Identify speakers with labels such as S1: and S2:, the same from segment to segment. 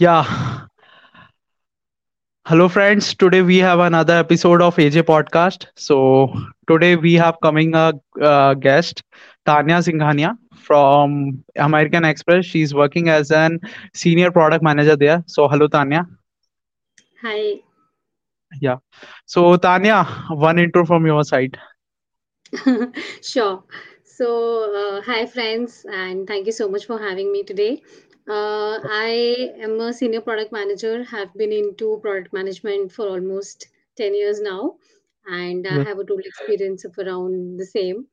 S1: Yeah. Hello, friends. Today we have another episode of AJ Podcast. So today we have coming a uh, guest, Tanya Singhania from American Express. She's working as an senior product manager there. So hello, Tanya.
S2: Hi.
S1: Yeah. So Tanya, one intro from your side.
S2: Sure. So, uh, hi friends, and thank you so much for having me today. Uh, I am a senior product manager, have been into product management for almost 10 years now, and I
S1: Yes.
S2: have a total experience of around the same.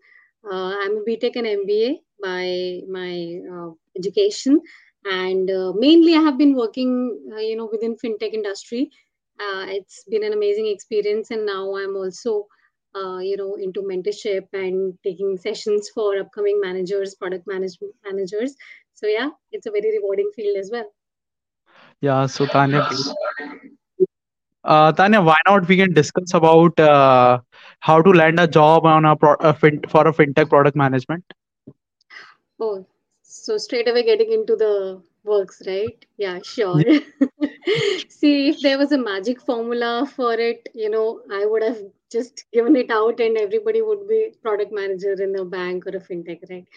S2: Uh, I'm a BTech and MBA by my uh, education, and uh, mainly I have been working, uh, you know, within fintech industry. Uh, it's been an amazing experience, and now I'm also uh, you know into mentorship and taking sessions for upcoming managers product management managers so yeah it's a very rewarding field as well
S1: Yeah. So Tanya. Uh, Tanya, why not we can discuss about uh, how to land a job on a, pro- a fin- for a fintech product management.
S2: oh so straight away getting into the works right yeah sure see if there was a magic formula for it you know i would have just given it out and everybody would be product manager in a bank or a fintech right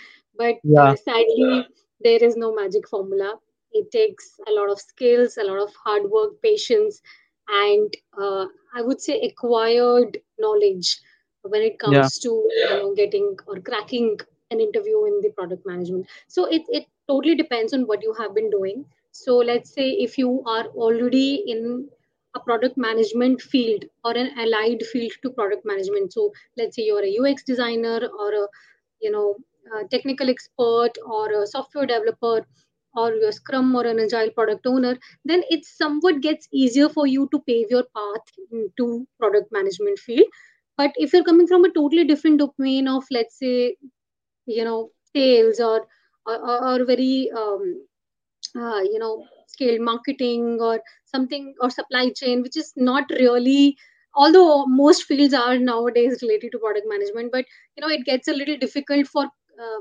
S2: but
S1: Yeah.
S2: sadly there is no magic formula. It takes a lot of skills a lot of hard work patience and uh, i would say acquired knowledge when it
S1: Yeah.
S2: comes to you know getting or cracking an interview in the product management. So it, it totally depends on what you have been doing. So let's say if you are already in a product management field or an allied field to product management. So let's say you're a ux designer or a you know technical expert or a software developer or you're scrum or an agile product owner then it somewhat gets easier for you to pave your path into product management field. But if you're coming from a totally different domain of let's say you know sales or or, or very um, uh, you know scale marketing or something or supply chain which is not really although most fields are nowadays related to product management but you know it gets a little difficult for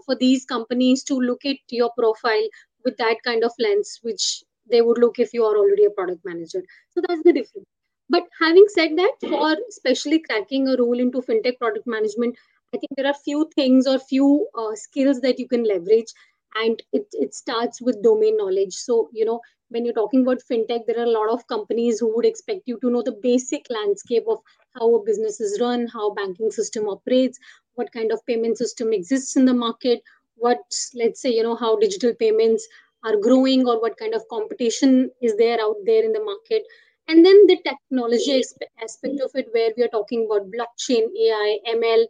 S2: for these companies to look at your profile with that kind of lens which they would look if you are already a product manager. So that's the difference. But having said that for especially cracking a role into fintech product management i think there are few things or few uh, skills that you can leverage and it, it starts with domain knowledge. So you know when you're talking about fintech there are a lot of companies who would expect you to know the basic landscape of how a business is run how banking system operates what kind of payment system exists in the market what let's say you know how digital payments are growing or what kind of competition is there out there in the market. And then the technology aspect of it where we are talking about blockchain ai ml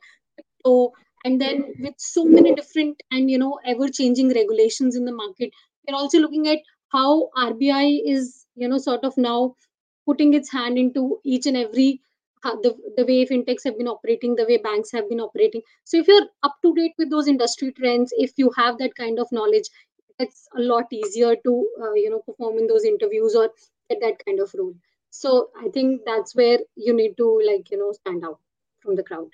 S2: so, and then with so many different and you know ever changing regulations in the market, we're also looking at how RBI is you know sort of now putting its hand into each and every the, the way fintechs have been operating, the way banks have been operating. So if you're up to date with those industry trends, if you have that kind of knowledge, it's a lot easier to uh, you know perform in those interviews or get that kind of role. So I think that's where you need to like you know stand out from the crowd.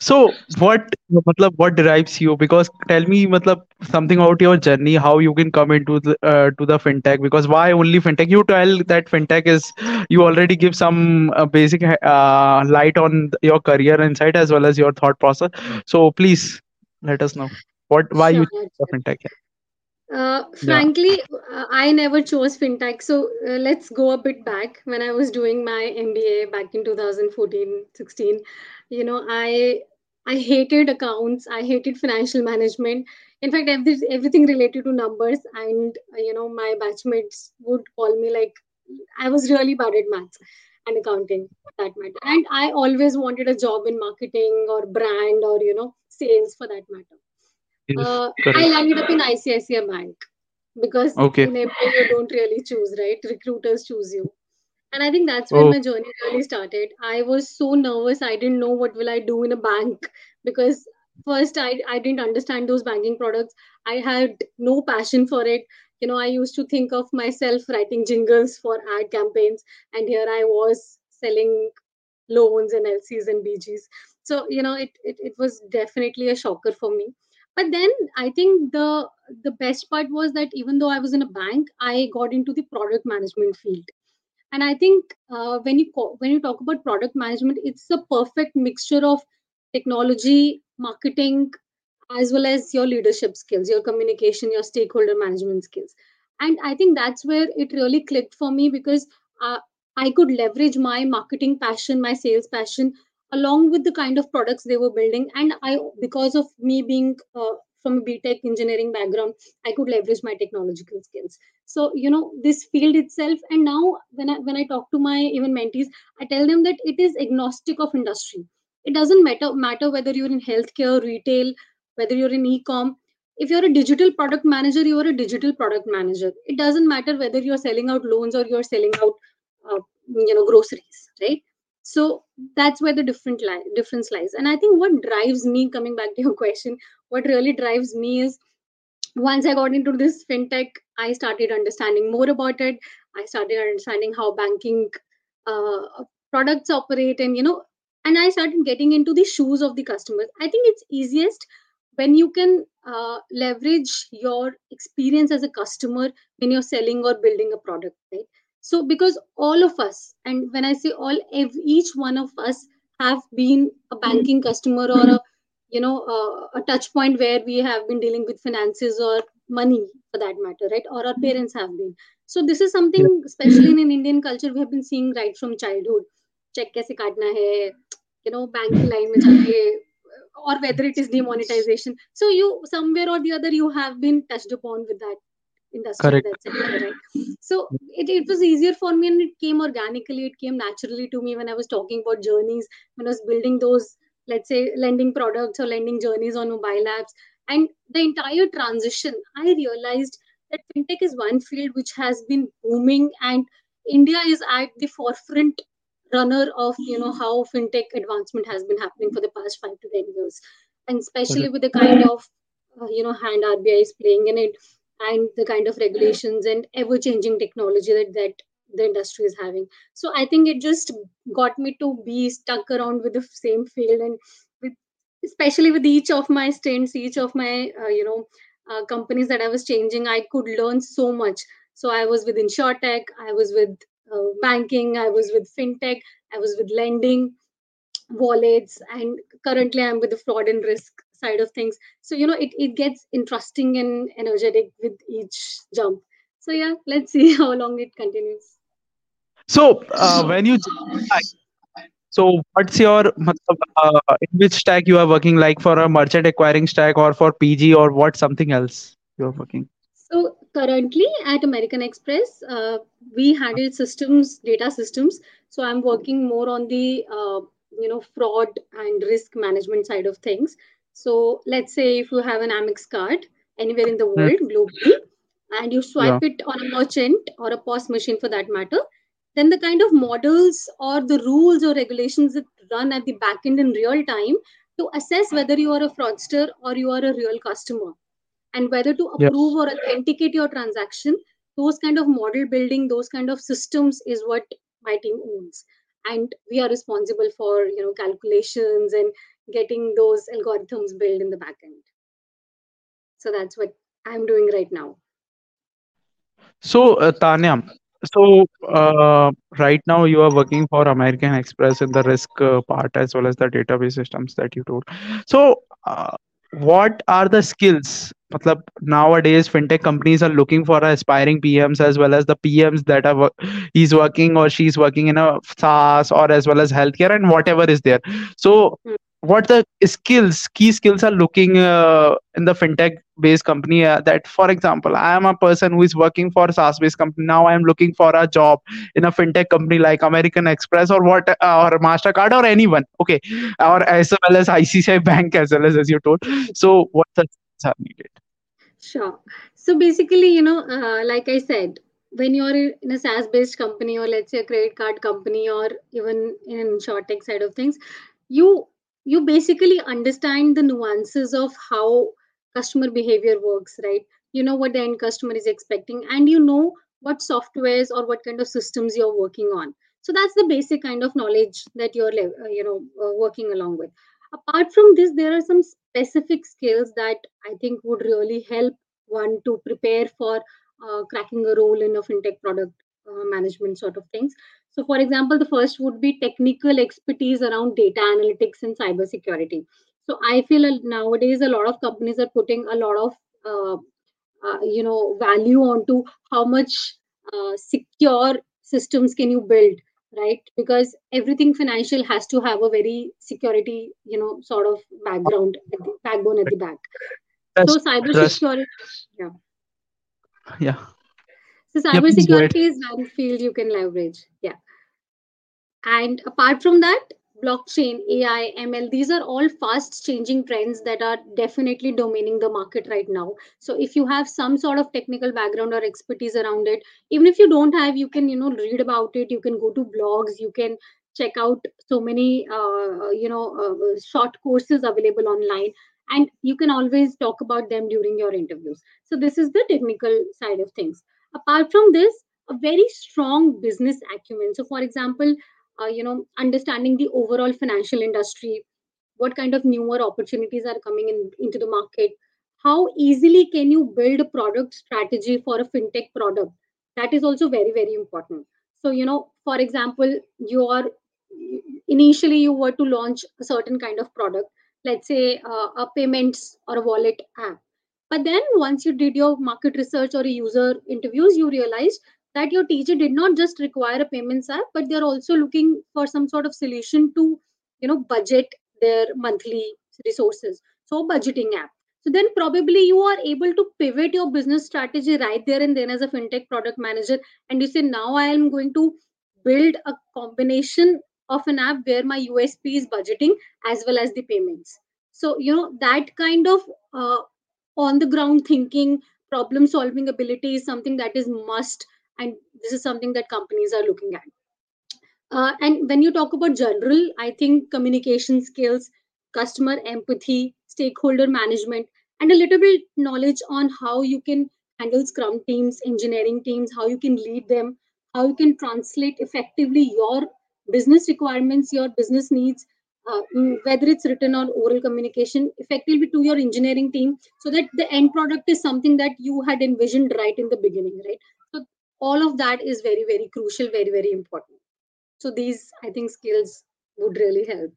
S1: So what matlab, what derives you? Because tell me matlab, something about your journey, how you can come into the uh, to the fintech. Because why only fintech? You tell that fintech is you already give some uh, basic uh, light on your career insight as well as your thought process. So please let us know what why you
S2: Sure.
S1: the fintech.
S2: Uh, frankly, uh, I never chose fintech. So uh, let's go a bit back. When I was doing my MBA back in 2014, 16, you know, I I hated accounts. I hated financial management. In fact, every, everything related to numbers. And you know, my batchmates would call me like I was really bad at maths and accounting, for that matter. And I always wanted a job in marketing or brand or you know, sales for that matter. Uh, I landed up in ICICI Bank because
S1: Okay.
S2: in MBA you don't really choose, right? Recruiters choose you. And I think that's when
S1: Oh.
S2: my journey really started. I was so nervous. I didn't know what will I do in a bank because first I, I didn't understand those banking products. I had no passion for it. You know, I used to think of myself writing jingles for ad campaigns, and here I was selling loans and LCs and BGs. So, you know, it, it, it was definitely a shocker for me but then i think the the best part was that even though i was in a bank i got into the product management field. And i think uh, when you co- when you talk about product management it's a perfect mixture of technology marketing as well as your leadership skills your communication your stakeholder management skills. And i think that's where it really clicked for me because uh, i could leverage my marketing passion my sales passion along with the kind of products they were building. And i because of me being uh, from a btech engineering background i could leverage my technological skills. So you know this field itself and now when i when i talk to my even mentees i tell them that it is agnostic of industry. It doesn't matter matter whether you're in healthcare retail whether you're in e-com. If you're a digital product manager you are a digital product manager. It doesn't matter whether you're selling out loans or you're selling out uh, you know groceries right so that's where the different li- difference lies and i think what drives me coming back to your question what really drives me is once I got into this fintech, I started understanding more about it. I started understanding how banking uh, products operate, and you know, and I started getting into the shoes of the customers. I think it's easiest when you can uh, leverage your experience as a customer when you're selling or building a product, right? so because all of us and when i say all each one of us have been a banking hmm. customer or a you know a, a touch point where we have been dealing with finances or money for that matter right? Or our hmm. parents have been. So this is something hmm. especially in an indian culture we have been seeing right from childhood. Check kaise kaatna hai you know bank line mein jaake or whether it is demonetization. So you somewhere or the other you have been touched upon with that industry that right so it, it was easier for me and it came organically it came naturally to me when i was talking about journeys when i was building those let's say lending products or lending journeys on mobile apps. And the entire transition i realized that fintech is one field which has been booming and india is at the forefront runner of you know how fintech advancement has been happening for the past 5 to 10 years. And especially with the kind of uh, you know hand rbi is playing in it and the kind of regulations and ever changing technology that that the industry is having. So i think it just got me to be stuck around with the same field and with especially with each of my stints each of my uh, you know uh, companies that i was changing i could learn so much. So i was with insurtech i was with uh, banking i was with fintech i was with lending wallets and currently i'm with the fraud and risk side of things so you know it, it gets interesting and energetic with each jump so yeah let's see how long it continues
S1: So, uh, when you So what's your uh, in which stack you are working like for a merchant acquiring stack or for PG or what something else you're working?
S2: So currently at American Express, uh, we handle systems, data systems. So I'm working more on the uh, you know fraud and risk management side of things. So let's say if you have an Amex card anywhere in the
S1: Hmm,
S2: world globally, and you
S1: yeah.
S2: swipe it on a merchant or a POS machine for that matter, then the kind of models or the rules or regulations that run at the back end in real time to assess whether you are a fraudster or you are a real customer and whether to
S1: Yeah.
S2: approve or authenticate your transaction those kind of model building those kind of systems is what my team owns and we are responsible for you know calculations and getting those algorithms built in the back end so that's what i'm doing right now
S1: So uh, Tanya, so uh, right now you are working for American Express in the risk uh, part as well as the database systems that you told. So uh, what are the skills? Matlab, nowadays fintech companies are looking for aspiring PMs as well as the PMs that are wo- he's working or she's working in a SaaS or as well as healthcare and whatever is there. So
S2: Hmm.
S1: What the skills key skills are looking uh, in the fintech based company uh, that for example i am a person who is working for a saas based company. Now i am looking for a job in a fintech company like american express or what uh, or mastercard or anyone okay or as well as icici bank as well as as you told. So what the skills are needed?
S2: Sure. So basically, you know, uh, like I said, when you're in a SaaS based company or let's say a credit card company or even insurtech side of things, you you basically understand the nuances of how customer behavior works, right? You know what the end customer is expecting and you know what softwares or what kind of systems you're working on. So that's the basic kind of knowledge that you're, uh, you know, uh, working along with apart from this there are some specific skills that i think would really help one to prepare for uh, cracking a role in a fintech product uh, management sort of things so for example the first would be technical expertise around data analytics and cybersecurity so i feel nowadays a lot of companies are putting a lot of uh, uh, you know value onto how much uh, secure systems can you build right? Because everything financial has to have a very security you know sort of background at the, backbone at the back. So
S1: Trust,
S2: cyber security yeah.
S1: Yeah.
S2: So
S1: Yeah.
S2: cyber
S1: Please go ahead.
S2: security is one field you can leverage yeah and apart from that, blockchain, AI, ML, these are all fast changing trends that are definitely dominating the market right now. So if you have some sort of technical background or expertise around it, even if you don't have, you can, you know, read about it, you can go to blogs, you can check out so many, uh, you know, uh, short courses available online. And you can always talk about them during your interviews. So, this is the technical side of things. Apart from this, a very strong business acumen. So, for example, uh, you know understanding the overall financial industry what kind of newer opportunities are coming in into the market how easily can you build a product strategy for a fintech product? That is also very very important. So you know for example you are initially you were to launch a certain kind of product let's say uh, a payments or a wallet app but then once you did your market research or user interviews you realized that your teacher did not just require a payments app but they're also looking for some sort of solution to you know budget their monthly resources. So budgeting app. So then probably you are able to pivot your business strategy right there and then as a fintech product manager and you say now i am going to build a combination of an app where my usp is budgeting as well as the payments. So you know that kind of uh, on the ground thinking problem solving ability is something that is must and this is something that companies are looking at. Uh, and when you talk about general i think communication skills customer empathy stakeholder management and a little bit knowledge on how you can handle scrum teams engineering teams how you can lead them how you can translate effectively your business requirements your business needs uh, mm, whether it's written or oral communication effectively to your engineering team so that the end product is something that you had envisioned right in the beginning right? So all of that is very very crucial very very important. So these i think skills would really help.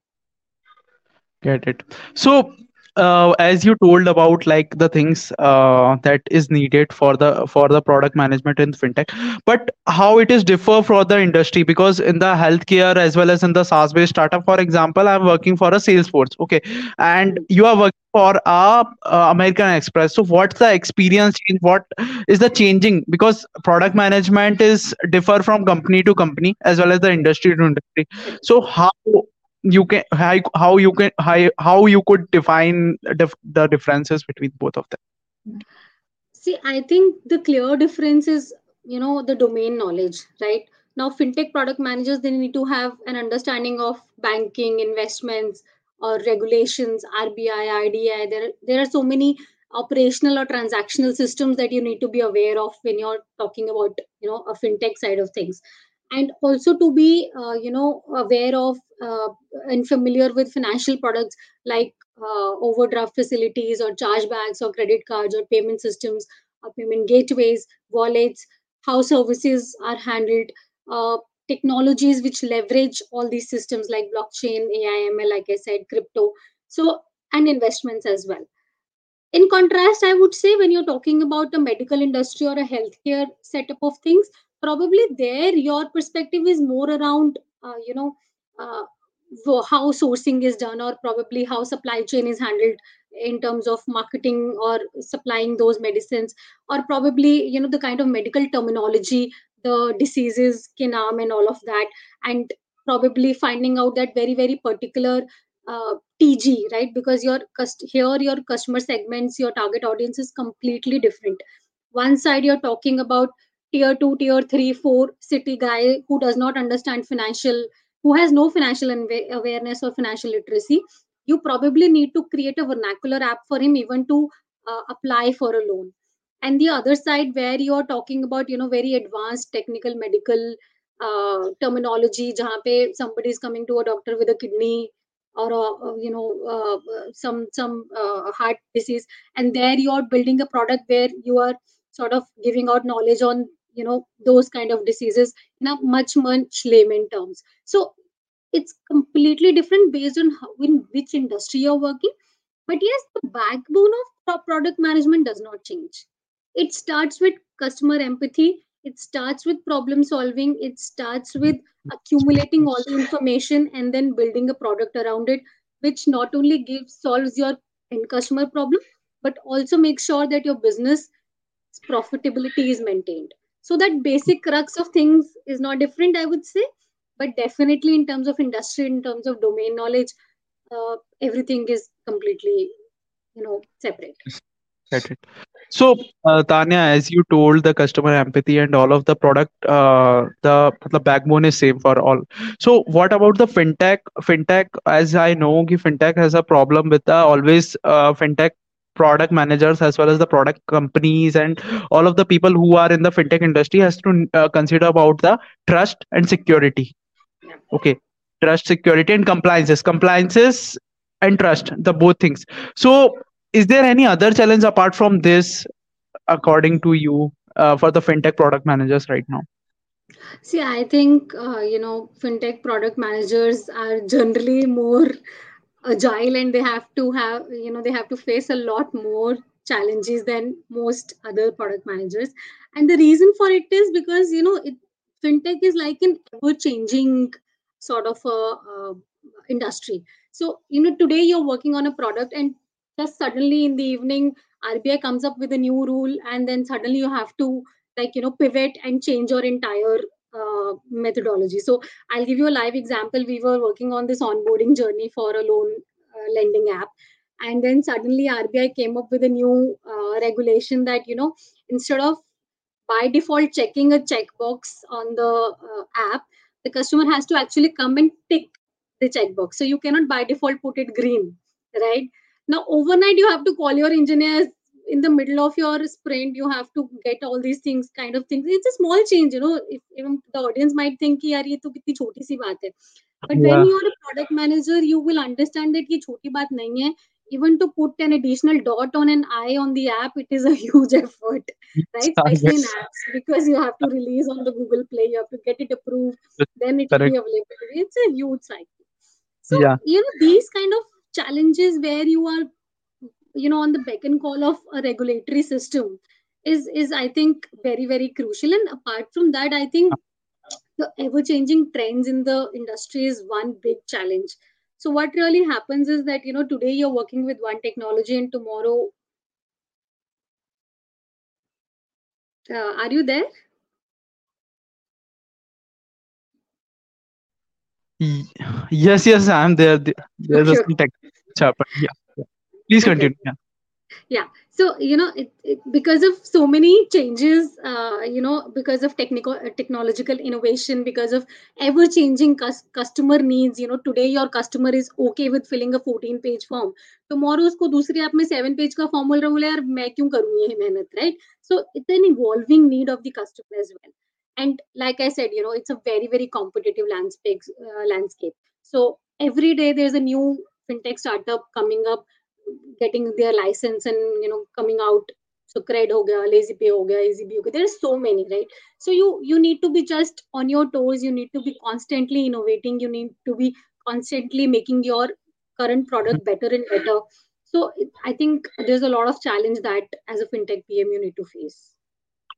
S1: Get it. So, uh, as you told about like the things uh, that is needed for the for the product management in fintech, but how it is differ for the industry because in the healthcare as well as in the SaaS based startup, for example, I'm working for a Salesforce, okay, and
S2: Hmm.
S1: you are working for a uh, American Express. So, what's the experience? change? What is the changing? Because product management is differ from company to company as well as the industry to industry. So, how you can how, how you can how, how you could define the differences between both of them
S2: See, I think the clear difference is, you know, the domain knowledge, right? Now, fintech product managers, they need to have an understanding of banking, investments, or regulations, RBI, RDI. There, there are so many operational or transactional systems that you need to be aware of when you're talking about, you know, a fintech side of things. And also to be, uh, you know, aware of uh, and familiar with financial products like uh, overdraft facilities or chargebacks or credit cards or payment systems uh, payment gateways, wallets, how services are handled, uh, technologies which leverage all these systems like blockchain, AI, ML, like I said, crypto. So, and investments as well. In contrast, I would say when you're talking about a medical industry or a healthcare setup of things, probably there your perspective is more around, uh, you know, uh, how sourcing is done or probably how supply chain is handled in terms of marketing or supplying those medicines or probably you know the kind of medical terminology the diseases can arm and all of that and probably finding out that very very particular uh, TG, right? Because your cust- here your customer segments, your target audience is completely different. One side you're talking about tier two, tier three, four city guy who does not understand financial, who has no financial awareness or financial literacy. You probably need to create a vernacular app for him even to uh, apply for a loan. And the other side where you're talking about, you know, very advanced technical medical uh, terminology, pe somebody is coming to a doctor with a kidney or you know uh, some some uh, heart disease and there you are building a product where you are sort of giving out knowledge on you know those kind of diseases in a much much layman terms. So it's completely different based on how, in which industry you're working. But yes the backbone of product management does not change. It starts with customer empathy. It starts with problem solving. It starts with accumulating all the information and then building a product around it which not only gives solves your end customer problem but also makes sure that your business profitability is maintained so that basic crux of things is not different i would say but definitely in terms of industry in terms of domain knowledge uh, everything is completely you know separate.
S1: So, uh, Tanya, as you told, the customer empathy and all of the product, uh, the the backbone is same for all. So, what about the fintech? Fintech, as I know, fintech has a problem with the always uh, fintech product managers as well as the product companies and all of the people who are in the fintech industry has to uh, consider about the trust and security. Okay, trust, security, and compliances. Compliances and trust, the both things. So, is there any other challenge apart from this according to you uh, for the fintech product managers right now
S2: see i think uh, you know fintech product managers are generally more agile and they have to have you know they have to face a lot more challenges than most other product managers. And the reason for it is because you know it, fintech is like an ever changing sort of a, uh industry. So you know today you're working on a product and just suddenly in the evening rbi comes up with a new rule and then suddenly you have to like you know pivot and change your entire methodology so I'll give you a live example. We were working on this onboarding journey for a loan uh, lending app. And then suddenly RBI came up with a new uh, regulation that, you know, instead of by default checking a checkbox on the uh, app, the customer has to actually come and tick the checkbox. So you cannot by default put it green, right? Now, overnight, you have to call your engineers in the middle of your sprint you have to get all these things kind of things. It's a small change you know if even the audience might think ki yaar ye to kitni choti si baat hai. But
S1: yeah.
S2: when you are a product manager you will understand that ye choti baat nahi hai. Even to put an additional dot on an i on the app it is a huge effort right? Especially in apps because you have to release on the google play you have to get it approved then it will be available. It's a huge cycle. So
S1: yeah.
S2: you know these kind of challenges where you are you know on the beck and call of a regulatory system is is i think very very crucial. And apart from that i think the ever changing trends in the industry is one big challenge. So what really happens is that you know today you're working with one technology and tomorrow uh, are you there?
S1: Yes yes i'm there. There's a
S2: okay
S1: some tech happened yeah, please continue yeah.
S2: Yeah. So you know it, it, because of so many changes uh, you know because of technical uh, technological innovation because of ever changing cus- customer needs you know today your customer is okay with filling a 14 page form. Tomorrow usko dusri app mein 7 page ka form bol raha hai yaar main kyun karu ye mehnat right? So it's an evolving need of the customer as well. And like i said you know it's a very very competitive landscape uh, landscape. So every day there's a new fintech startup coming up getting their license and you know coming out. So cred ho gaya lazy pay ho gaya easy ho gaya. There's so many right? So you you need to be just on your toes. You need to be constantly innovating. You need to be constantly making your current product better and better. So i think there's a lot of challenge that as a fintech pm you need to face.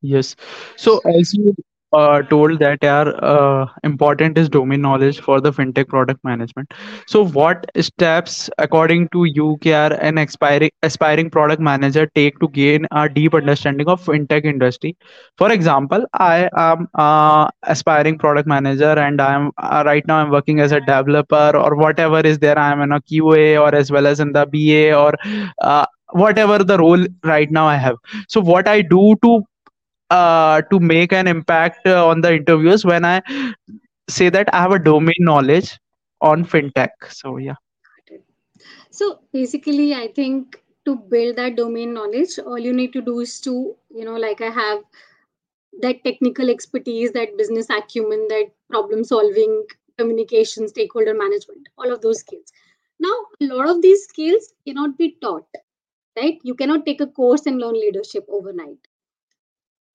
S1: Yes. So as you uh, told that are uh, important is domain knowledge for the fintech product management. So what steps, according to you, can an aspiring aspiring product manager take to gain a deep understanding of fintech industry? For example, I am uh, aspiring product manager and I'm uh, right now I'm working as a developer or whatever is there. I'm in a QA or as well as in the BA or uh, whatever the role right now I have. So what I do to uh, to make an impact uh, on the interviews when I say that I have a domain knowledge on fintech. So yeah,
S2: so basically i think to build that domain knowledge all you need to do is to you know like i have that technical expertise, that business acumen, that problem solving, communication, stakeholder management, all of those skills. now a lot of these skills cannot be taught right you cannot take a course and learn leadership overnight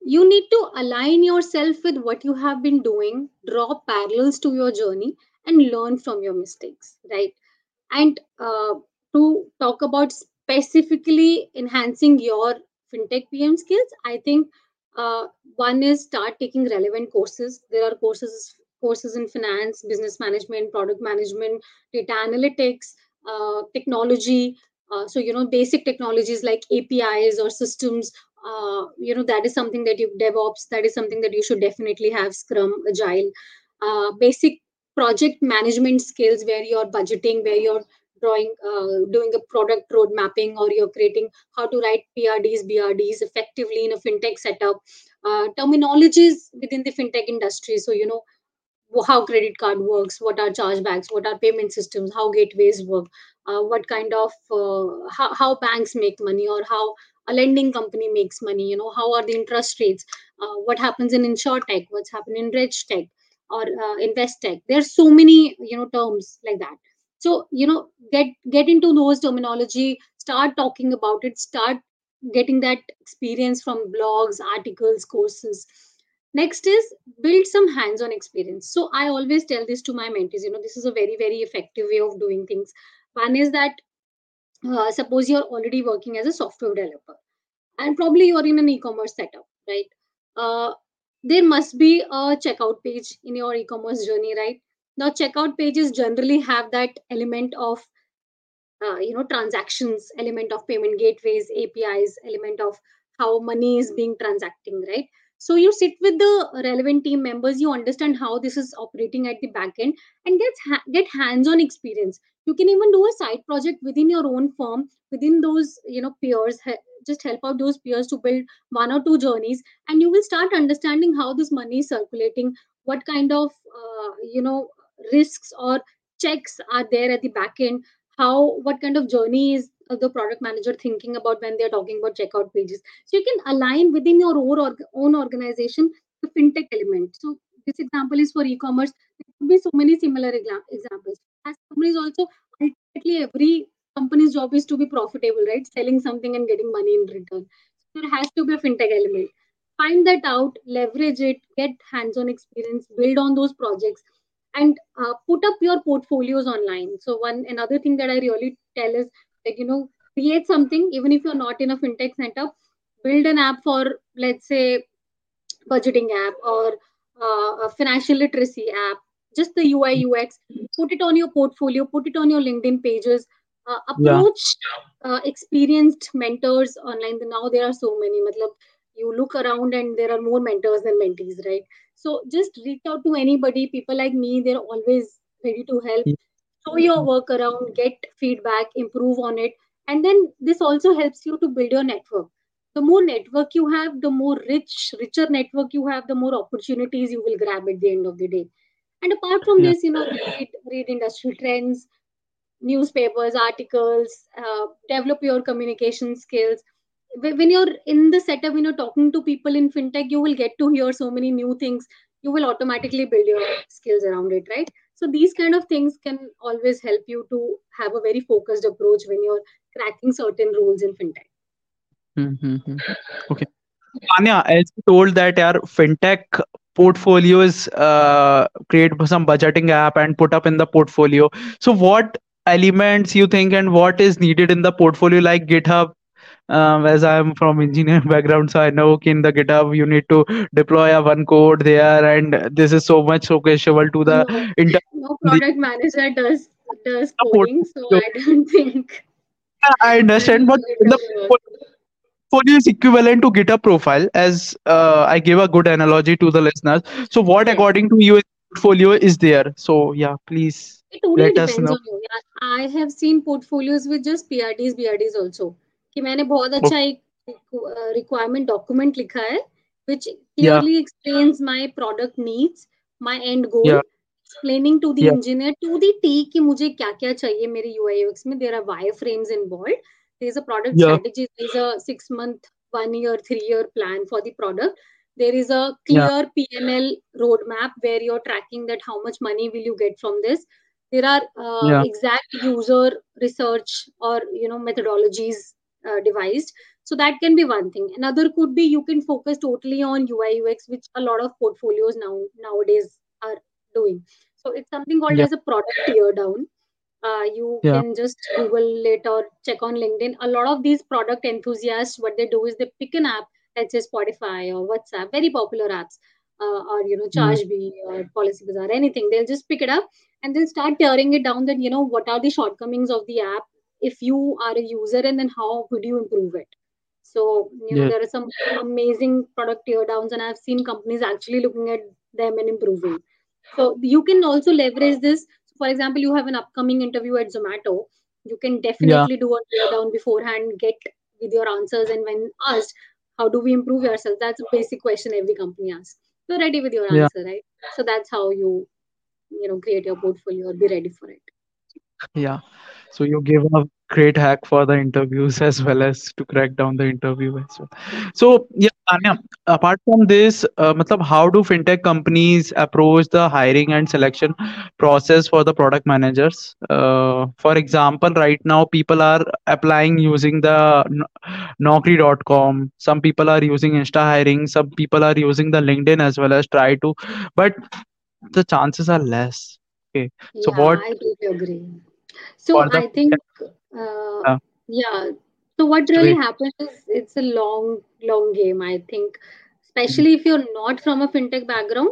S2: you need to align yourself with what you have been doing draw parallels to your journey and learn from your mistakes right? And uh, to talk about specifically enhancing your fintech pm skills i think uh, one is start taking relevant courses. There are courses courses in finance business management product management data analytics uh, technology uh, so you know basic technologies like apis or systems uh, you know that is something that you devops that is something that you should definitely have scrum agile. Uh, basic project management skills where you're budgeting where you're drawing uh, doing a product road mapping or you're creating how to write prds brds effectively in a fintech setup. Uh, terminologies within the fintech industry. So you know how credit card works, what are chargebacks, what are payment systems, how gateways work, uh, what kind of uh, how, how banks make money or how a lending company makes money. You know how are the interest rates, uh, what happens in insurtech what's happening in reg tech or uh, invest tech. There's so many you know terms like that. So you know get get into those terminology, start talking about it, start getting that experience from blogs, articles, courses Next is build some hands on experience. So I always tell this to my mentees, you know, this is a very, very effective way of doing things. One is that uh, suppose you're already working as a software developer and probably you're in an e-commerce setup, right? Uh, there must be a checkout page in your e-commerce journey, right? Now, checkout pages generally have that element of uh, you know transactions element of payment gateways apis element of how money is being transacting right so you sit with the relevant team members you understand how this is operating at the back end and get ha- get hands on experience. You can even do a side project within your own firm within those you know peers just help out those peers to build one or two journeys and you will start understanding how this money is circulating what kind of uh, you know risks or checks are there at the back end how what kind of journey is uh, the product manager thinking about when they're talking about checkout pages. So you can align within your own, own organization the fintech element. So this example is for e-commerce. There could be so many similar examples. As companies also ultimately every company's job is to be profitable right? Selling something and getting money in return. So there has to be a fintech element. Find that out leverage it get hands-on experience build on those projects and uh, put up your portfolios online. So one another thing that i really tell is like you know create something even if you're not in a fintech setup build an app for let's say budgeting app or uh, a financial literacy app just the ui ux put it on your portfolio put it on your linkedin pages uh,
S1: Yeah.
S2: approach uh, experienced mentors online. Now there are so many. Matlab, you look around and there are more mentors than mentees right so just reach out to anybody people like me they're always ready to help show your work around, get feedback, improve on it. And then this also helps you to build your network. The more network you have, the more rich, richer network you have, the more opportunities you will grab at the end of the day. And apart from
S1: Yeah.
S2: this, you know, read, read industry trends, newspapers, articles, uh, develop your communication skills. Wh- When you're in the setup, when you're talking to people in fintech, you will get to hear so many new things. You will automatically build your skills around it, right? So these kind of things can always help you to have a very focused approach when you're cracking certain rules in fintech.
S1: Mm-hmm. Okay. Anya, as you told that our fintech portfolios uh, create some budgeting app and put up in the portfolio. So what elements you think and what is needed in the portfolio like GitHub? Um, as I'm from engineering background, so I know in the GitHub you need to deploy a one code there, and this is so much so showcaseable to the
S2: No,
S1: inter
S2: no product manager does does coding, so. I don't think
S1: I understand, but the portfolio is equivalent to GitHub profile, as uh, I gave a good analogy to the listeners. So, what
S2: Yes.
S1: according to you, portfolio is there? So, yeah, please
S2: It totally
S1: let us
S2: depends
S1: know.
S2: on you. Yeah, I have seen portfolios with just PRDs, BRDs also. कि मैंने बहुत अच्छा एक requirement document लिखा है which clearly explains my product needs my end goal explaining to the engineer to the T कि मुझे क्या-क्या चाहिए मेरे यूआई यूएक्स में? There are wireframes involved there is a product strategy there is a month 1 year 3 year plan for the product there is a clear PML road map where you tracking that how much money will you get from this there are exact user research और you know methodologies uh, devised. So that can be one thing. Another could be you can focus totally on ui ux which a lot of portfolios now nowadays are doing. So it's something called
S1: yeah.
S2: as a product tear down. Uh, you
S1: yeah.
S2: can just google it or check on linkedin. A lot of these product enthusiasts what they do is they pick an app let's say spotify or whatsapp very popular apps uh, or you know
S1: mm,
S2: chargebee or policy bazaar anything. They'll just pick it up and then start tearing it down that you know what are the shortcomings of the app if you are a user and then how could you improve it so you know
S1: yes
S2: there are some amazing product tear downs and i've seen companies actually looking at them and improving so you can also leverage this. For example, you have an upcoming interview at Zomato. You can
S1: yeah
S2: definitely do a tear down beforehand, get with your answers, and when asked, how do we improve yourself? That's a basic question every company asks. You're ready with your
S1: yeah
S2: answer, right? So that's how you, you know, create your portfolio or be ready for it.
S1: yeah So you give a great hack for the interviews as well as to crack down the interview as well. So yeah, Tanya, apart from this, uh, matlab, how do fintech companies approach the hiring and selection process for the product managers? Uh, for example, right now people are applying using the Naukri.com. Some people are using Insta hiring. Some people are using the LinkedIn as well as try to, but the chances are less. Okay. So what
S2: I agree. So
S1: the
S2: I think, uh, yeah. So what really happens is it's a long, long game. I think, especially if you're not from a fintech background.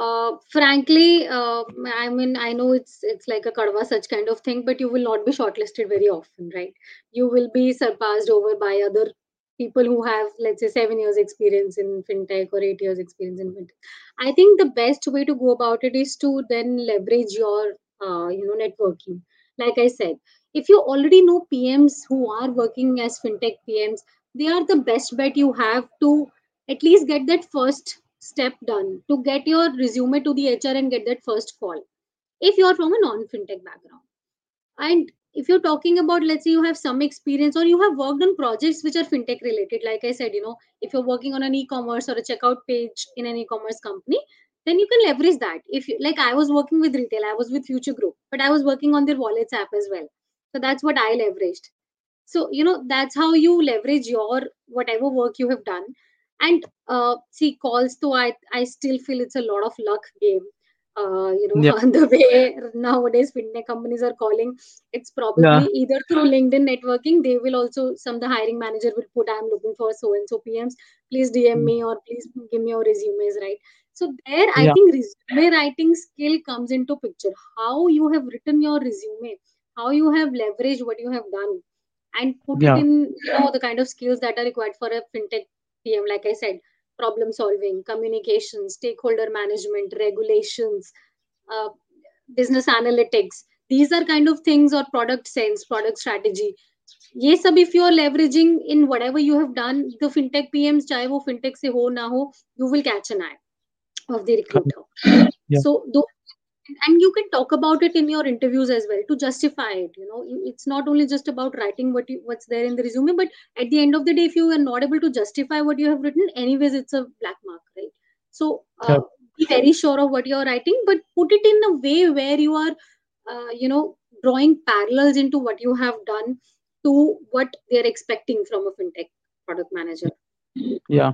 S2: Uh, frankly, uh, I mean, I know it's it's like a kadwa such kind of thing, but you will not be shortlisted very often, right? You will be surpassed over by other people who have, let's say, seven years experience in fintech or eight years experience in fintech. I think the best way to go about it is to then leverage your, uh, you know, networking. Like I said, if you already know PMs who are working as fintech PMs, they are the best bet you have to at least get that first step done to get your resume to the HR and get that first call if you're from a non fintech background. And if you're talking about, let's say you have some experience or you have worked on projects which are fintech related, like I said, you know, if you're working on an e-commerce or a checkout page in an e-commerce company, then you can leverage that. If you like, I was working with retail, I was with Future Group, but I was working on their wallets app as well. So that's what I leveraged. So you know that's how you leverage your whatever work you have done. And uh, see calls though i i still feel it's a lot of luck game. Uh, you know
S1: Yeah,
S2: the way nowadays fintech companies are calling it's probably
S1: yeah,
S2: either through linkedin networking they will also some the hiring manager will put i'm looking for so and so pms please dm
S1: mm,
S2: me or please give me your resumes right so there i
S1: yeah,
S2: think resume writing skill comes into picture how you have written your resume how you have leveraged what you have done and put it
S1: yeah,
S2: in you know the kind of skills that are required for a fintech pm like i said problem solving communication stakeholder management regulations uh, business analytics these are kind of things or product sense product strategy ये सब if you are leveraging in whatever you have done the fintech pms चाहे वो fintech से हो ना हो you will catch an eye of the recruiter
S1: Yeah,
S2: so though and you can talk about it in your interviews as well to justify it you know. It's not only just about writing what you, what's there in the resume but at the end of the day if you are not able to justify what you have written anyways it's a black mark right? So uh, be very sure of what you're writing but put it in a way where you are uh, you know drawing parallels into what you have done to what they're expecting from a fintech product manager.
S1: Yeah.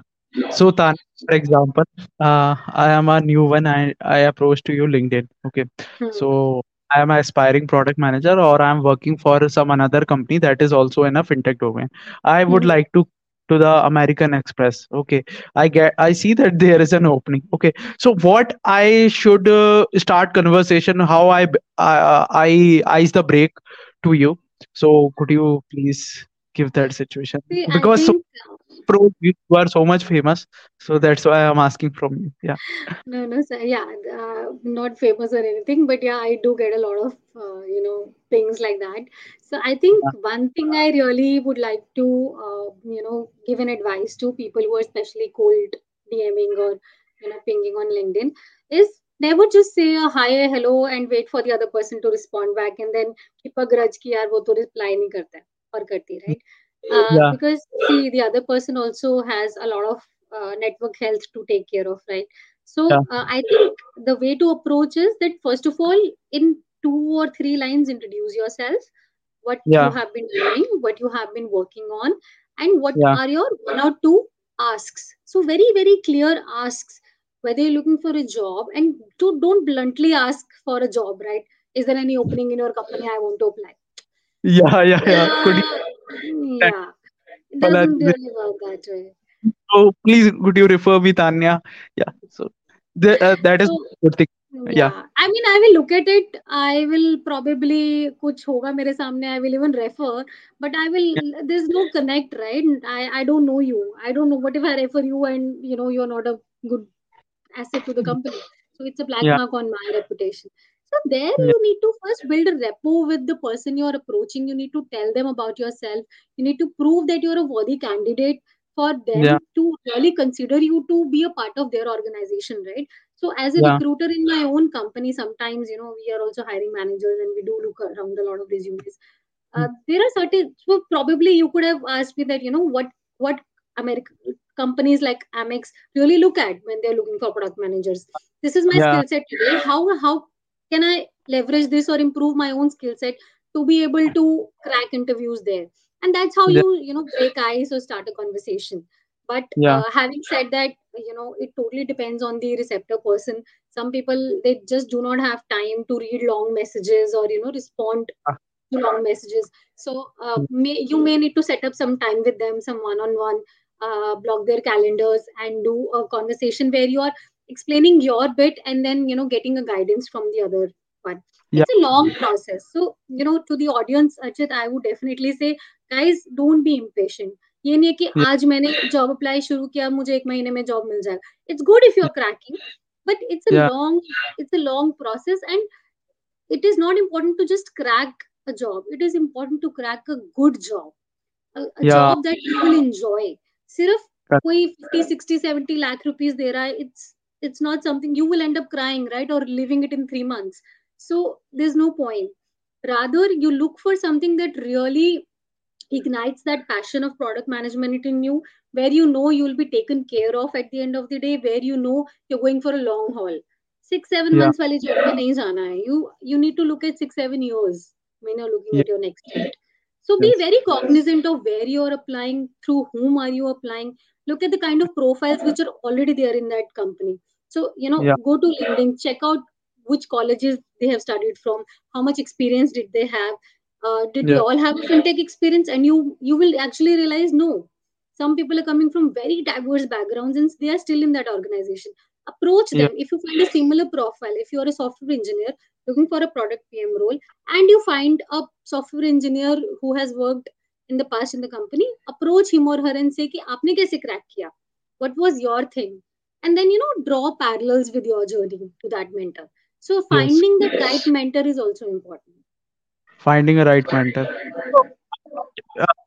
S1: So, Tan, for example, uh, I am a new one. I I approach to you LinkedIn. Okay.
S2: hmm.
S1: So I am an aspiring product manager, or I am working for some another company that is also in a fintech domain. I would
S2: Hmm.
S1: like to to the American Express. Okay. I get I see that there is an opening. Okay. So what I should uh, start conversation? How I uh, I ice the break to you. So could you please give that situation
S2: See,
S1: because so pro you are so much famous so that's why i'm asking from you yeah
S2: no no sir, yeah uh, not famous or anything but yeah i do get a lot of uh, you know things like that so i think
S1: yeah.
S2: one thing i really would like to uh, you know give an advice to people who are especially cold dming or you know pinging on linkedin is never just say a hi a hello and wait for the other person to respond back and then keep a grudge ki yaar wo to reply nahi karta or karti right mm-hmm. Uh,
S1: yeah.
S2: because see, the other person also has a lot of uh, network health to take care of, right?
S1: yeah.
S2: So uh, I think the way to approach is that first of all, in two or three lines introduce yourself what you have been doing what you have been working on and what
S1: yeah.
S2: are your one or two asks. So very very clear asks whether you're looking for a job and to don't bluntly ask for a job right? Is there any opening in your company i want to apply?
S1: Yeah yeah yeah. Could you
S2: yeah yeah. it doesn't really work that way.
S1: So please could you refer me Tanya? yeah so the, uh, that is
S2: so,
S1: good thing. Yeah.
S2: I mean i will look at it. I will probably kuch hoga mere samne i will even refer. But i will
S1: yeah.
S2: there's no connect right? I i don't know you. I don't know what if i refer you and you know you're not a good asset to the company? So it's a black
S1: yeah.
S2: mark on my reputation. So there
S1: yeah
S2: you need to first build a rapport with the person you're approaching. You need to tell them about yourself. You need to prove that you're a worthy candidate for them
S1: yeah
S2: to really consider you to be a part of their organization, right? So as a
S1: yeah
S2: recruiter in my own company, sometimes you know we are also hiring managers and we do look around a lot of resumes. Uh, there are certain so probably you could have asked me that you know what what American companies like Amex really look at when they're looking for product managers. This is my
S1: yeah
S2: skill set today. How how can I leverage this or improve my own skill set to be able to crack interviews there? And that's how
S1: yeah
S2: you you know break ice or start a conversation. But
S1: yeah
S2: uh, having said that, you know it totally depends on the receptor person. Some people they just do not have time to read long messages or you know respond
S1: uh,
S2: to long messages. So uh, may, you may need to set up some time with them, some one-on-one, uh, block their calendars, and do a conversation where you are explaining your bit and then you know getting a guidance from the other one.
S1: Yeah.
S2: it's a long process. So you know to the audience Archit i would definitely say guys don't be impatient. ये नहीं है कि आज मैंने job apply शुरू किया मुझे एक महीने में जॉब मिल जाएगा it's good if you are cracking but it's
S1: a
S2: long it's a long process and it is not important to just crack a job it is important to crack a good job job that you will enjoy सिर्फ कोई 50 60 70 lakh rupees दे रहा है it's it's not something you will end up crying right or leaving it in 3 months so there's no point rather you look for something that really ignites that passion of product management in you where you know you'll be taken care of at the end of the day where you know you're going for a long haul six seven
S1: yeah
S2: months वाली job में नहीं जाना है you you need to look at six seven years when you're looking
S1: yeah
S2: at your next step so be
S1: yes
S2: very cognizant of where you're applying through whom are you applying look at the kind of profiles which are already there in that company so you know
S1: yeah.
S2: go to linkedin check out which colleges they have studied from how much experience did they have uh, did
S1: yeah.
S2: they all have fintech experience and you you will actually realize no some people are coming from very diverse backgrounds and they are still in that organization approach them yeah. if you find a similar profile if you are a software engineer looking for a product pm role and you find a software engineer who has worked in the past in the company approach him or her and say ki aapne kaise crack kiya what was your thing and then you know draw parallels with your journey to that mentor so
S1: yes
S2: finding the right mentor is also important
S1: finding a right mentor So,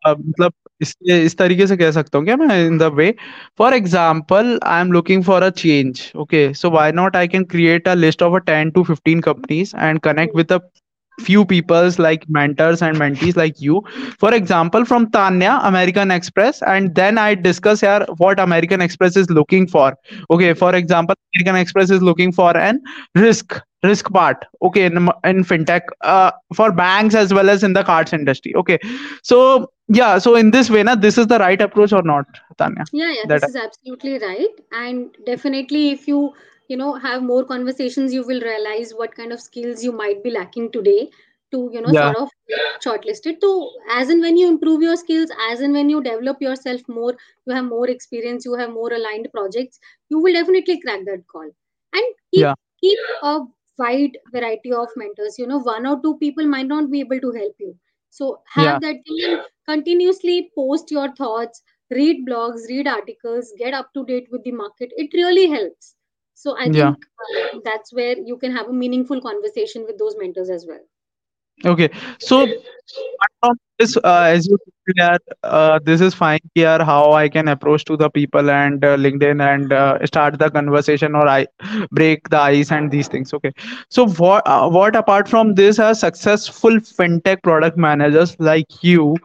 S1: अ, मतलब इस इस तरीके से कह सकता हूँ क्या मैं in the way for example I am looking for a change okay so why not I can create a list of a 10 to 15 companies and connect with a few peoples like mentors and mentees like you. For example from tanya american express and then i discuss here what american express is looking for. Okay for example american express is looking for an risk risk part okay in, in fintech uh, for banks as well as in the cards industry okay. So yeah so in this way na, this is the right approach or not tanya?
S2: Yeah, yeah,
S1: that
S2: this is absolutely right. And definitely, if you, you know, have more conversations, you will realize what kind of skills you might be lacking today to, you know,
S1: yeah
S2: sort of shortlist it. So, as and when you improve your skills, as and when you develop yourself more, you have more experience, you have more aligned projects, you will definitely crack that call. And keep
S1: yeah
S2: keep a wide variety of mentors. You know, one or two people might not be able to help you. So
S1: yeah
S2: have that thing and continuously post your thoughts read blogs, read articles, get up to date with the market. It really helps. So I
S1: yeah
S2: think uh, that's where you can have a meaningful conversation with those mentors as well.
S1: okay so this, uh, as you said, uh, this is fine here how I can approach to the people and uh, LinkedIn and uh, start the conversation or I break the ice and these things. Okay. So what uh, what apart from this are successful fintech product managers like you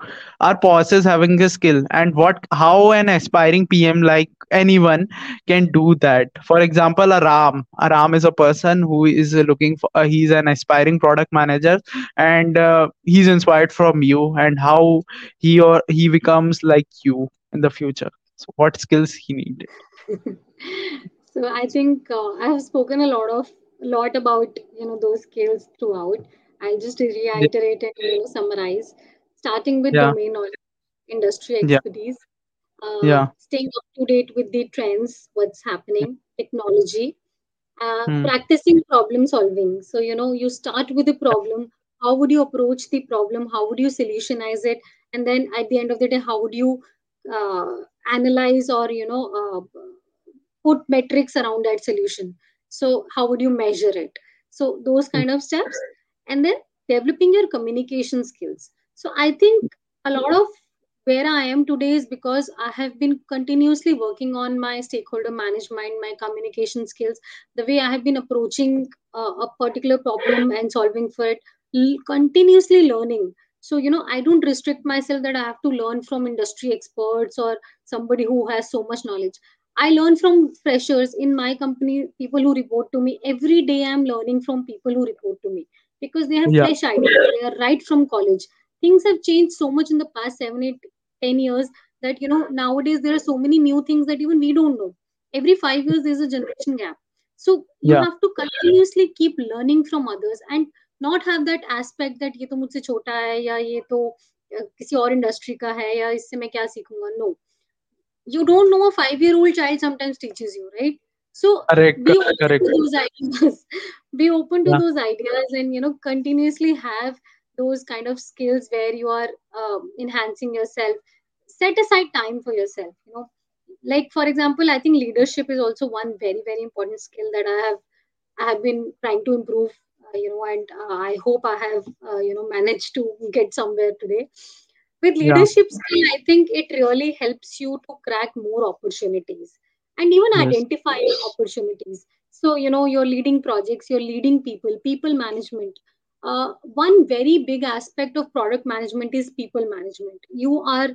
S1: are possess having a skill and what how an aspiring PM like anyone can do that. For example aram aram is a person who is looking for uh, he's an aspiring product manager and uh, he's inspired from you and how he or he becomes like you in the future. So what skills he needed?
S2: So I think uh, I have spoken a lot of lot about you know those skills throughout. I'll just
S1: yeah
S2: reiterate and you know, summarize, starting with
S1: yeah.
S2: domain knowledge, industry
S1: yeah.
S2: expertise, uh,
S1: yeah
S2: staying up to date with the trends, what's happening, technology, uh,
S1: Hmm.
S2: practicing problem solving. So you know you start with a problem. How would you approach the problem? How would you solutionize it? And then at the end of the day, how would you uh, analyze or you know uh, put metrics around that solution so how would you measure it so those kind of steps and then developing your communication skills so i think a lot of where i am today is because i have been continuously working on my stakeholder management my communication skills the way i have been approaching uh, a particular problem and solving for it l- continuously learning so you know i don't restrict myself that i have to learn from industry experts or somebody who has so much knowledge I learn from freshers in my company, people who report to me. Every day I'm learning from people who report to me because they have
S1: yeah
S2: fresh ideas. They are right from college. Things have changed so much in the past seven, eight, ten years that you know nowadays there are so many new things that even we don't know. Every five years there's a generation gap. So you
S1: yeah
S2: have to continuously keep learning from others and not have that aspect that ये तो मुझसे छोटा है या ये तो अ, किसी और इंडस्ट्री का है या इससे मैं क्या सीखूंगा no you don't know a five year old child sometimes teaches you right so
S1: correct
S2: be
S1: correct
S2: open
S1: correct
S2: to those ideas be open to
S1: yeah
S2: those ideas and you know continuously have those kind of skills where you are um, enhancing yourself. Set aside time for yourself you know. Like for example i think leadership is also one very very important skill that i have i have been trying to improve uh, you know and uh, i hope i have uh, you know managed to get somewhere today. With
S1: yeah.
S2: leadership skill i think it really helps you to crack more opportunities and even
S1: yes.
S2: identify opportunities. So you know you're leading projects you're leading people people management uh, one very big aspect of product management is people management. You are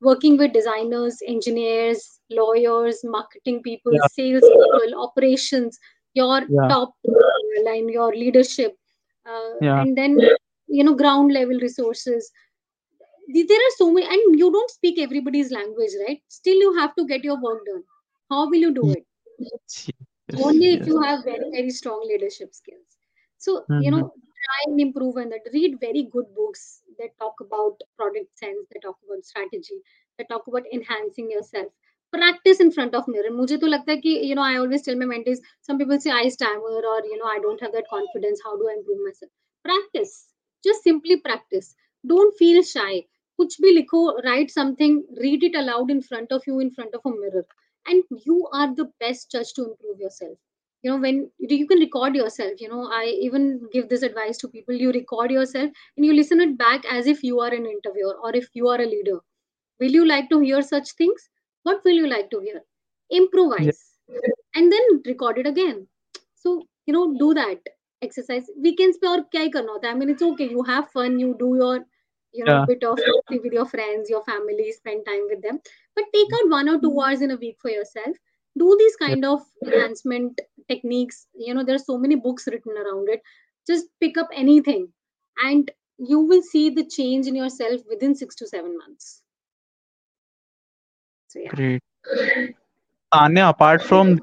S2: working with designers engineers lawyers marketing people
S1: yeah.
S2: sales people operations your
S1: yeah.
S2: top line your leadership uh,
S1: yeah.
S2: and then you know ground level resources. There are so many and you don't speak everybody's language right? Still you have to get your work done. How will you do it?
S1: yes.
S2: Only if you have very very strong leadership skills. So you know
S1: Mhm
S2: try and improve on that read very good books that talk about product sense that talk about strategy that talk about enhancing yourself practice in front of mirror मुझे तो लगता है कि you know I always tell my mentees some people say I stammer or you know I don't have that confidence how do I improve myself practice just simply practice don't feel shy कुछ भी लिखो write something read it aloud in front of you in front of a mirror and you are the best judge to improve yourself you know when you can record yourself you know i even give this advice to people you record yourself and you listen it back as if you are an interviewer or if you are a leader. Will you like to hear such things? What will you like to hear? Improvise. And then record it again. So you know do that exercise. Weekends or aur kya karna hota i mean it's okay. You have fun. You do your you know
S1: yeah.
S2: bit of with your friends your family spend time with them. But take out one or two mm-hmm. hours in a week for yourself do these kind of enhancement techniques you know there are so many books written around it. Just pick up anything and you will see the change in yourself within 6 to 7 months. So yeah.
S1: Great. Tanya, apart from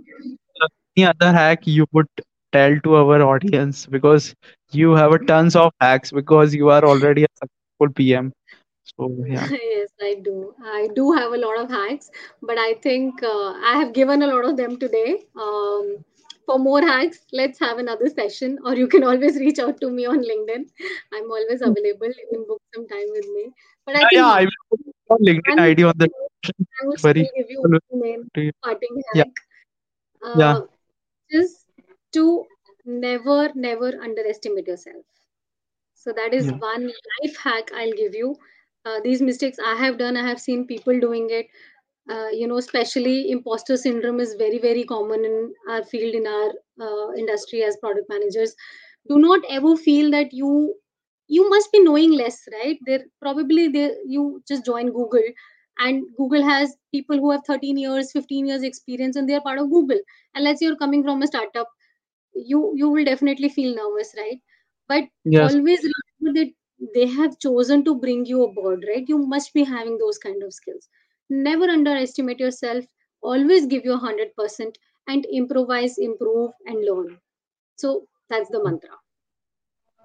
S1: any other hack you would tell to our audience because you have a tons of hacks because you are already a successful PM. So yeah,
S2: Yes, I do. I do have a lot of hacks, but I think uh, I have given a lot of them today. Um, for more hacks, let's have another session, or you can always reach out to me on LinkedIn. I'm always available. You can book some time with me. But I
S1: yeah, yeah. I will put LinkedIn ID on the
S2: I
S1: very
S2: still give you
S1: people
S2: one main
S1: to you.
S2: parting
S1: Yeah,
S2: hack.
S1: yeah,
S2: Uh, just to never, never underestimate yourself. So that is
S1: yeah,
S2: one life hack I'll give you. Uh, these mistakes I have done, I have seen people doing it. Uh, you know, especially imposter syndrome is very, very common in our field, in our uh, industry as product managers. Do not ever feel that you you must be knowing less, right? There probably there you just join Google and google has people who have 13 years 15 years experience and they are part of google and let's say you're coming from a startup you you will definitely feel nervous right but
S1: Yes,
S2: always remember that they have chosen to bring you aboard right you must be having those kind of skills never underestimate yourself always give your 100% and improvise improve and learn so that's the mantra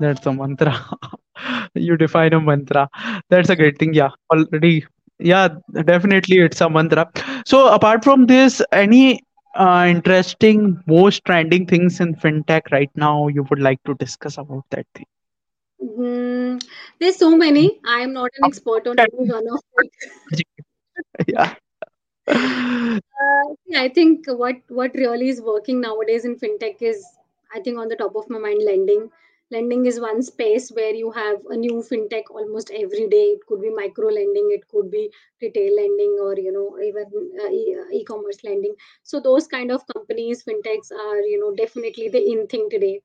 S1: that's a mantra. You define a mantra. That's a great thing. Yeah, already. Yeah, definitely it's a mantra. So apart from this, any uh, interesting, most trending things in fintech right now you would like to discuss about that thing?
S2: Mm, there's so many. I am not an expert on any one of it.
S1: Yeah.
S2: Uh, I think what what really is working nowadays in fintech is, I think on the top of my mind, lending. Lending is one space where you have a new fintech almost every day. It could be micro lending, it could be retail lending, or you know even uh, e- uh, e-commerce lending. So those kind of companies, fintechs are you know definitely the in thing today.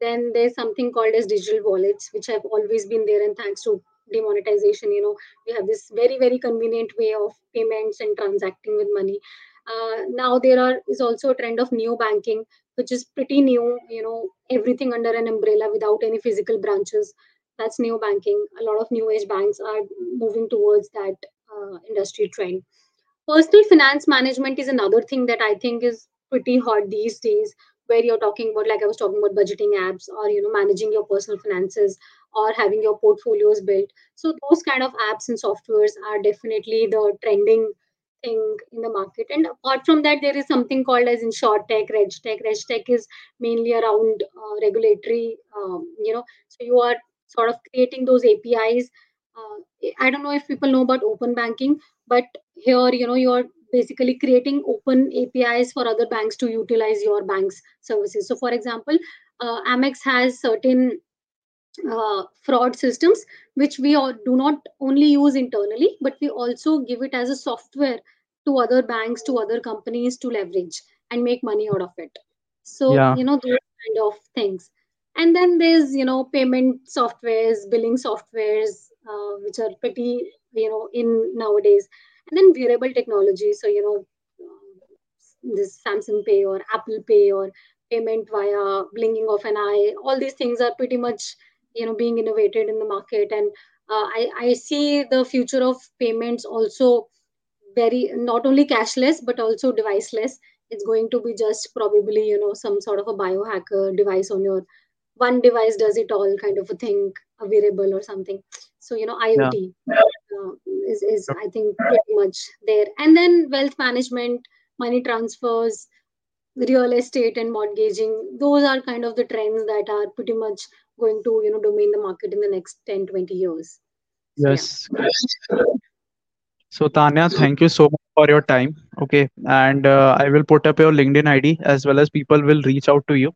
S2: Then there's something called as digital wallets, which have always been there, and thanks to demonetization, you know, we have this very very convenient way of payments and transacting with money. Uh, now there are is also a trend of neo banking, which is pretty new. You know, everything under an umbrella without any physical branches. That's neo banking. A lot of new age banks are moving towards that uh, industry trend Personal finance management is another thing that I think is pretty hot these days, where you're talking about, like I was talking about, budgeting apps or you know managing your personal finances or having your portfolios built. So those kind of apps and softwares are definitely the trending thing in the market. And apart from that, there is something called as insurtech reg tech reg tech is mainly around uh, regulatory, um, you know, so you are sort of creating those APIs. Uh, I don't know if people know about open banking, but here you know you're basically creating open apis for other banks to utilize your bank's services. So for example uh, amex has certain uh, fraud systems which we all do not only use internally but we also give it as a software to other banks to other companies to leverage and make money out of it. So
S1: Yeah.
S2: you know those kind of things. And then there's you know payment softwares billing softwares uh, which are pretty you know in nowadays and then wearable technology. So you know um, this samsung pay or apple pay or payment via blinking of an eye. All these things are pretty much you know being innovated in the market. And uh, I, I see the future of payments also very not only cashless but also deviceless. It's going to be just probably you know some sort of a biohacker device on your one device does it all kind of a thing a wearable or something. So you know
S1: Yeah.
S2: iot uh, is, is i think pretty much there. And then wealth management money transfers real estate and mortgaging those are kind of the trends that are pretty much going to you know domain the market in the next 10 20 years. So yeah.
S1: Yes. So Tanya, thank you so much for your time. Okay, and uh, I will put up your LinkedIn ID as well as people will reach out to you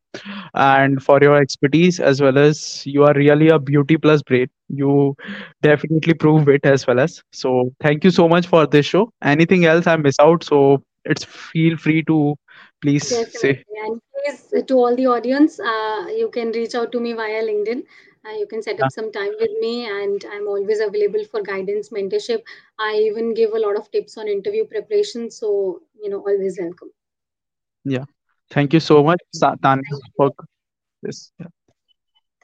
S1: and for your expertise as well as you are really a beauty plus brain. You definitely prove it as well as. So thank you so much for this show. Anything else I miss out? So it's feel free to please say.
S2: And please, uh, to all the audience, uh, you can reach out to me via LinkedIn. Uh, you can set up some time with me, and I'm always available for guidance, mentorship. I even give a lot of tips on interview preparation. So, you know, always welcome.
S1: yeah. Thank you so much, Tanya, for this. Yeah.